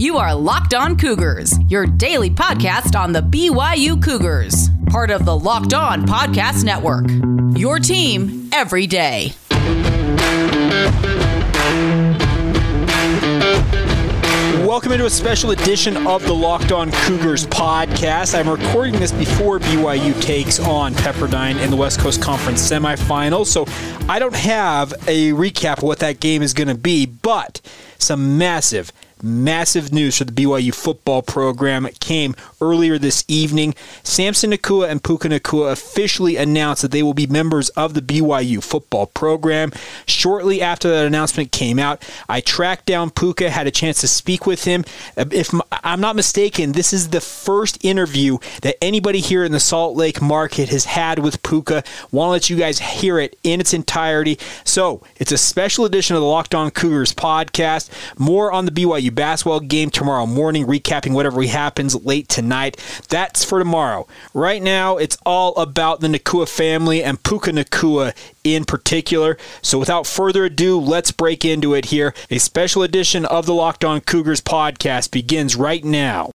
You are Locked On Cougars, your daily podcast on the BYU Cougars, part of the Locked On Podcast Network. Your team every day. Welcome into a special edition of the Locked On Cougars podcast. I'm recording this before BYU takes on Pepperdine in the West Coast Conference semifinals, so I don't have a recap of what that game is going to be, but some massive massive news for the BYU football program came earlier this evening. Samson Nacua and Puka Nacua officially announced that they will be members of the BYU football program. Shortly after that announcement came out, I tracked down Puka, had a chance to speak with him. Uh, if I'm not mistaken, this is the first interview that anybody here in the Salt Lake market has had with Puka. Want to let you guys hear it in its entirety. So it's a special edition of the Locked On Cougars podcast. More on the BYU basketball game tomorrow morning, recapping whatever happens late tonight. That's for tomorrow. Right now, it's all about the Nacua family and Puka Nacua in particular. So without further ado, let's break into it here. A special edition of the Locked On Cougars podcast begins right now.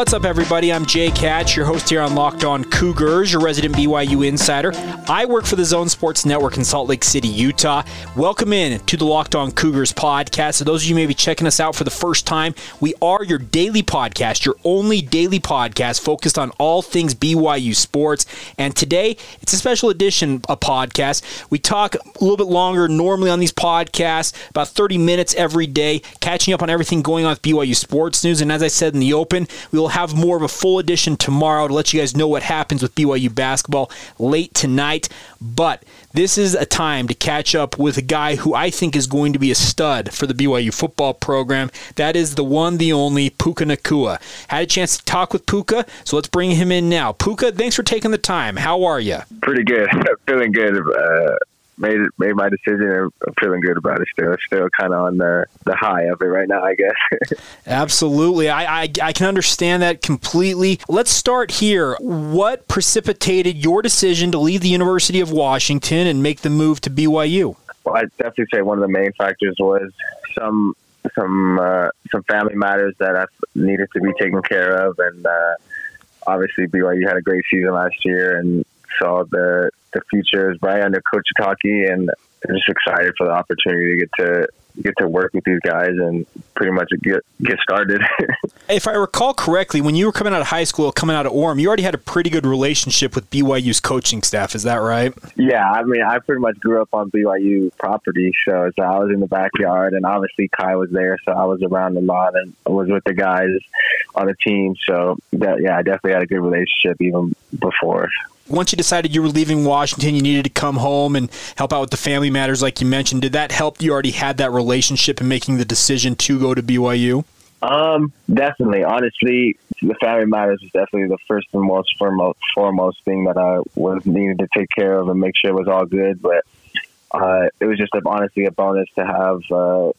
What's up, everybody? I'm Jake Hatch, your host here on Locked On Cougars, your resident BYU insider. I work for the Zone Sports Network in Salt Lake City, Utah. Welcome in to the Locked On Cougars podcast. So, those of you may be checking us out for the first time, we are your daily podcast, your only daily podcast focused on all things BYU sports. And today, it's a special edition of podcast. We talk a little bit longer normally on these podcasts, about 30 minutes every day, catching up on everything going on with BYU sports news. And as I said in the open, we will have more of a full edition tomorrow to let you guys know what happens with BYU basketball late tonight. But this is a time to catch up with a guy who I think is going to be a stud for the BYU football program. That is the one, the only Puka Nacua. Had a chance to talk with Puka, so let's bring him in now. Puka, thanks for taking the time. How are you? Pretty good. Feeling good. Uh, made made my decision. I'm feeling good about it still. Still kind of on the, the high of it right now, I guess. Absolutely. I, I, I can understand that completely. Let's start here. What precipitated your decision to leave the University of Washington and make the move to BYU? Well, I'd definitely say one of the main factors was some some uh, some family matters that I needed to be taken care of, and uh, obviously BYU had a great season last year, and saw the the future is bright under Coach Sitake, and I'm just excited for the opportunity to get to get to work with these guys and pretty much get get started. if I recall correctly, when you were coming out of high school, coming out of Orem, you already had a pretty good relationship with BYU's coaching staff. Is that right? Yeah, I mean, I pretty much grew up on BYU property, so, so I was in the backyard, and obviously Kai was there, so I was around a lot and was with the guys on the team. So that, yeah, I definitely had a good relationship even before once you decided you were leaving Washington, you needed to come home and help out with the family matters, like you mentioned. Did that help you already had that relationship in making the decision to go to BYU? Um, definitely. Honestly, the family matters is definitely the first and most foremost, foremost thing that I was needed to take care of and make sure it was all good. But uh, it was just a, honestly a bonus to have uh,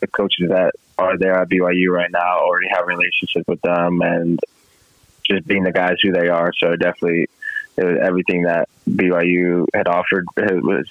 the coaches that are there at BYU right now already have a relationship with them and just being the guys who they are. So definitely everything that BYU had offered was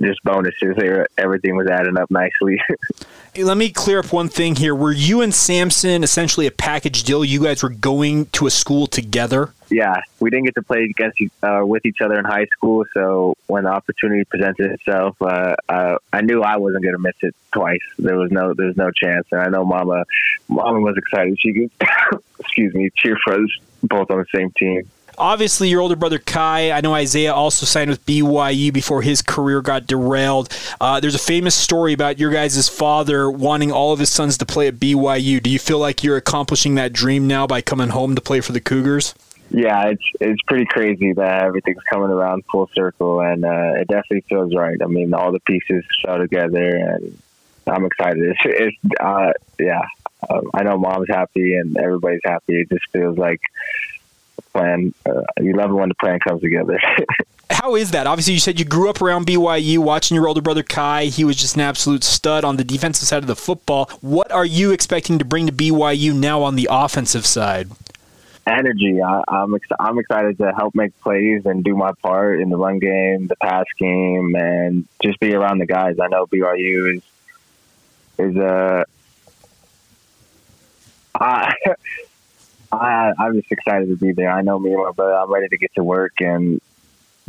just bonuses. Everything was adding up nicely. hey, let me clear up one thing here. Were you and Samson essentially a package deal? You guys were going to a school together? Yeah, we didn't get to play against uh, with each other in high school. So when the opportunity presented itself, uh, uh, I knew I wasn't going to miss it twice. There was no, there was no chance. And I know Mama, Mama was excited. She could, excuse me, cheer for us both on the same team obviously your older brother Kai. I know Isaiah also signed with BYU before his career got derailed. Uh, there's a famous story about your guys' father wanting all of his sons to play at BYU. Do you feel like you're accomplishing that dream now by coming home to play for the Cougars? Yeah, it's it's pretty crazy that everything's coming around full circle, and uh, it definitely feels right. I mean, all the pieces fell together, and I'm excited. It's, it's uh, yeah, um, I know mom's happy and everybody's happy. It just feels like plan. Uh, you love it when the plan comes together. How is that? Obviously, you said you grew up around BYU, watching your older brother Kai. He was just an absolute stud on the defensive side of the football. What are you expecting to bring to BYU now on the offensive side? energy. I, I'm ex- I'm excited to help make plays and do my part in the run game, the pass game, and just be around the guys. I know BYU is is a. Uh, I, I I'm just excited to be there. I know me and my brother. I'm ready to get to work and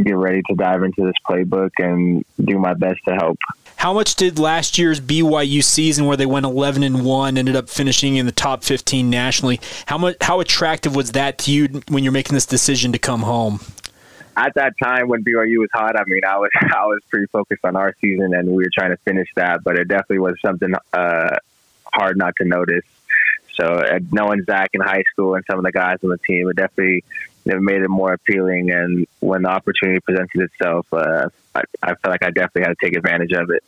get ready to dive into this playbook and do my best to help. How much did last year's BYU season, where they went 11 and one, ended up finishing in the top 15 nationally? How much? How attractive was that to you when you're making this decision to come home? At that time when BYU was hot, I mean, I was I was pretty focused on our season, and we were trying to finish that. But it definitely was something uh, hard not to notice. So knowing Zach in high school and some of the guys on the team, it definitely it made it more appealing. And when the opportunity presented itself, uh, I, I felt like I definitely had to take advantage of it.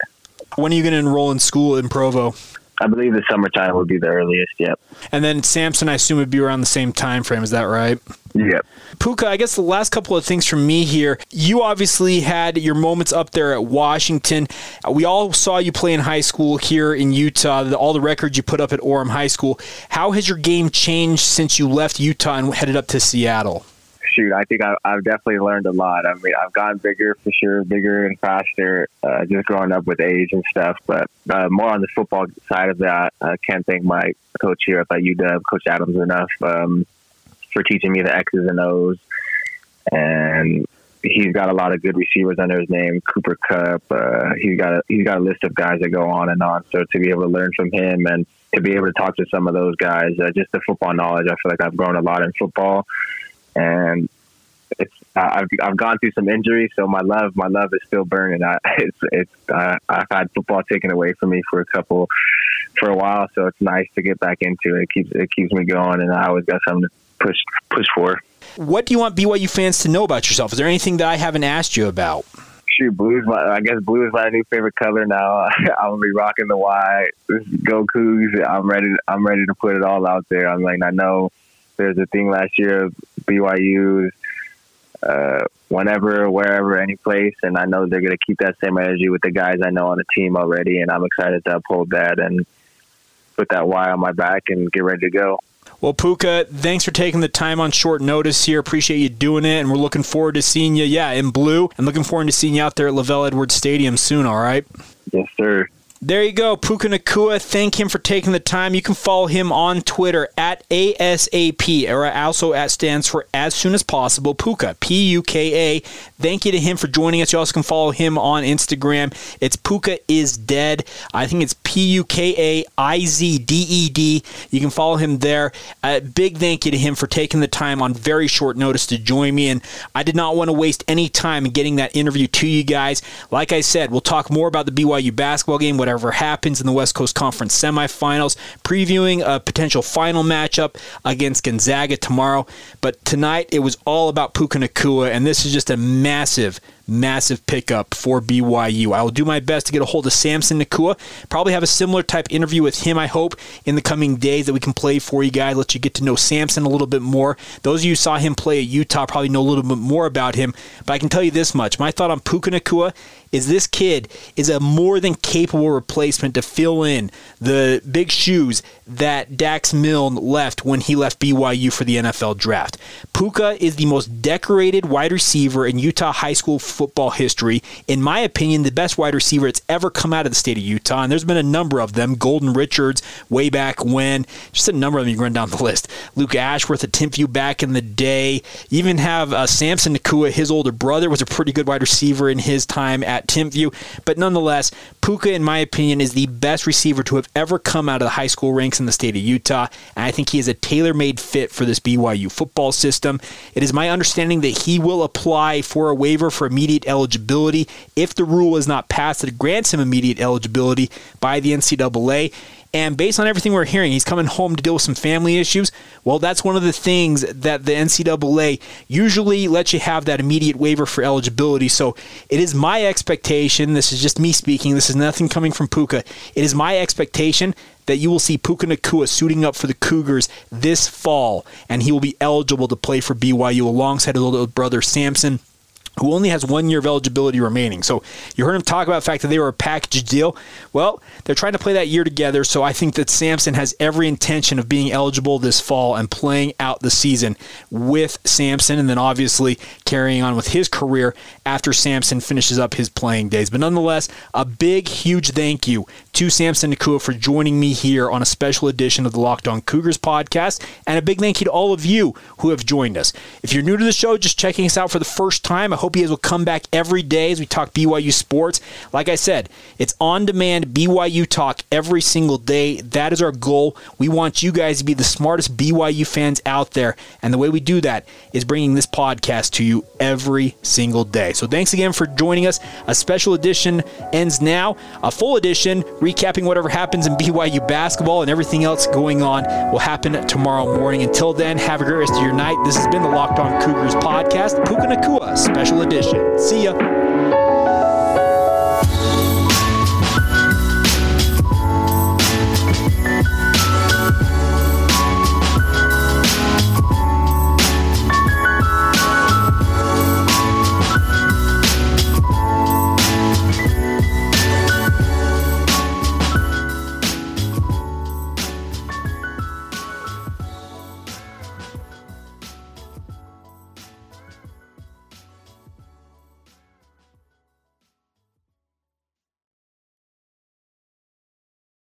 When are you going to enroll in school in Provo? I believe the summertime would be the earliest. Yep. And then Samson, I assume, would be around the same time frame. Is that right? Yep. Puka, I guess the last couple of things from me here. You obviously had your moments up there at Washington. We all saw you play in high school here in Utah. All the records you put up at Orem High School. How has your game changed since you left Utah and headed up to Seattle? Shoot, I think I, have definitely learned a lot. I mean, I've gotten bigger for sure, bigger and faster, uh, just growing up with age and stuff. But uh, more on the football side of that, I can't thank my coach here at UW, Coach Adams, enough um, for teaching me the X's and O's. And he's got a lot of good receivers under his name, Cooper Kupp. Uh, he's got a, he's got a list of guys that go on and on. So to be able to learn from him and to be able to talk to some of those guys, uh, just the football knowledge, I feel like I've grown a lot in football and it's I've I've gone through some injuries, so my love my love is still burning. I, it's it's uh, I've had football taken away from me for a couple for a while, so it's nice to get back into it. It keeps it keeps me going, and I always got something to push push for. What do you want BYU fans to know about yourself? Is there anything that I haven't asked you about? Shoot, blue is my I guess blue is my new favorite color now. I'm gonna be rocking the white. Go Cougs! I'm ready. I'm ready to put it all out there. I'm like I know there's a thing last year of BYU's uh, whenever, wherever, any place. And I know they're going to keep that same energy with the guys I know on the team already. And I'm excited to uphold that and put that Y on my back and get ready to go. Well, Puka, thanks for taking the time on short notice here. Appreciate you doing it, and we're looking forward to seeing you, yeah, in blue, and looking forward to seeing you out there at LaVell Edwards Stadium soon. All right. Yes, sir. There you go, Puka Nacua. Thank him for taking the time. You can follow him on Twitter at ASAP, or also at stands for as soon as possible. Puka, P U K A. Thank you to him for joining us. You also can follow him on Instagram. It's Puka is dead. I think it's P U K A I Z D E D. You can follow him there. Uh, big thank you to him for taking the time on very short notice to join me. And I did not want to waste any time in getting that interview to you guys. Like I said, we'll talk more about the BYU basketball game, whatever happens in the West Coast Conference semifinals, previewing a potential final matchup against Gonzaga tomorrow. But tonight it was all about Puka Nacua, and this is just a massive massive pickup for BYU. I will do my best to get a hold of Samson Nacua. Probably have a similar type interview with him, I hope, in the coming days that we can play for you guys, let you get to know Samson a little bit more. Those of you saw him play at Utah probably know a little bit more about him, but I can tell you this much. My thought on Puka Nacua is this kid is a more than capable replacement to fill in the big shoes that Dax Milne left when he left BYU for the NFL draft. Puka is the most decorated wide receiver in Utah high school football history. In my opinion, the best wide receiver that's ever come out of the state of Utah, and there's been a number of them. Golden Richards, way back when, just a number of them you can run down the list. Luke Ashworth at Timpview back in the day. You even have uh, Samson Nacua, his older brother, was a pretty good wide receiver in his time at Timpview. But nonetheless, Puka, in my opinion, is the best receiver to have ever come out of the high school ranks in the state of Utah. And I think he is a tailor made fit for this BYU football system. It is my understanding that he will apply for a waiver for immediate eligibility if the rule is not passed that grants him immediate eligibility by the NCAA. And based on everything we're hearing, he's coming home to deal with some family issues. Well, that's one of the things that the NCAA usually lets you have that immediate waiver for eligibility. So it is my expectation, this is just me speaking, this is nothing coming from Puka. It is my expectation that you will see Puka Nacua suiting up for the Cougars this fall, and he will be eligible to play for BYU alongside his little brother Samson who only has one year of eligibility remaining. So you heard him talk about the fact that they were a package deal. Well, they're trying to play that year together. So I think that Samson has every intention of being eligible this fall and playing out the season with Samson, and then obviously carrying on with his career after Samson finishes up his playing days. But nonetheless, a big, huge thank you to Samson Nacua for joining me here on a special edition of the Locked On Cougars podcast, and a big thank you to all of you who have joined us. If you're new to the show, just checking us out for the first time, I hope you guys will come back every day as we talk BYU sports. Like I said, it's on demand BYU talk every single day. That is our goal. We want you guys to be the smartest BYU fans out there, and the way we do that is bringing this podcast to you every single day. So thanks again for joining us. A special edition ends now. A full edition recapping whatever happens in BYU basketball and everything else going on will happen tomorrow morning. Until then, have a great rest of your night. This has been the Locked On Cougars podcast, Puka Nacua special edition. See ya.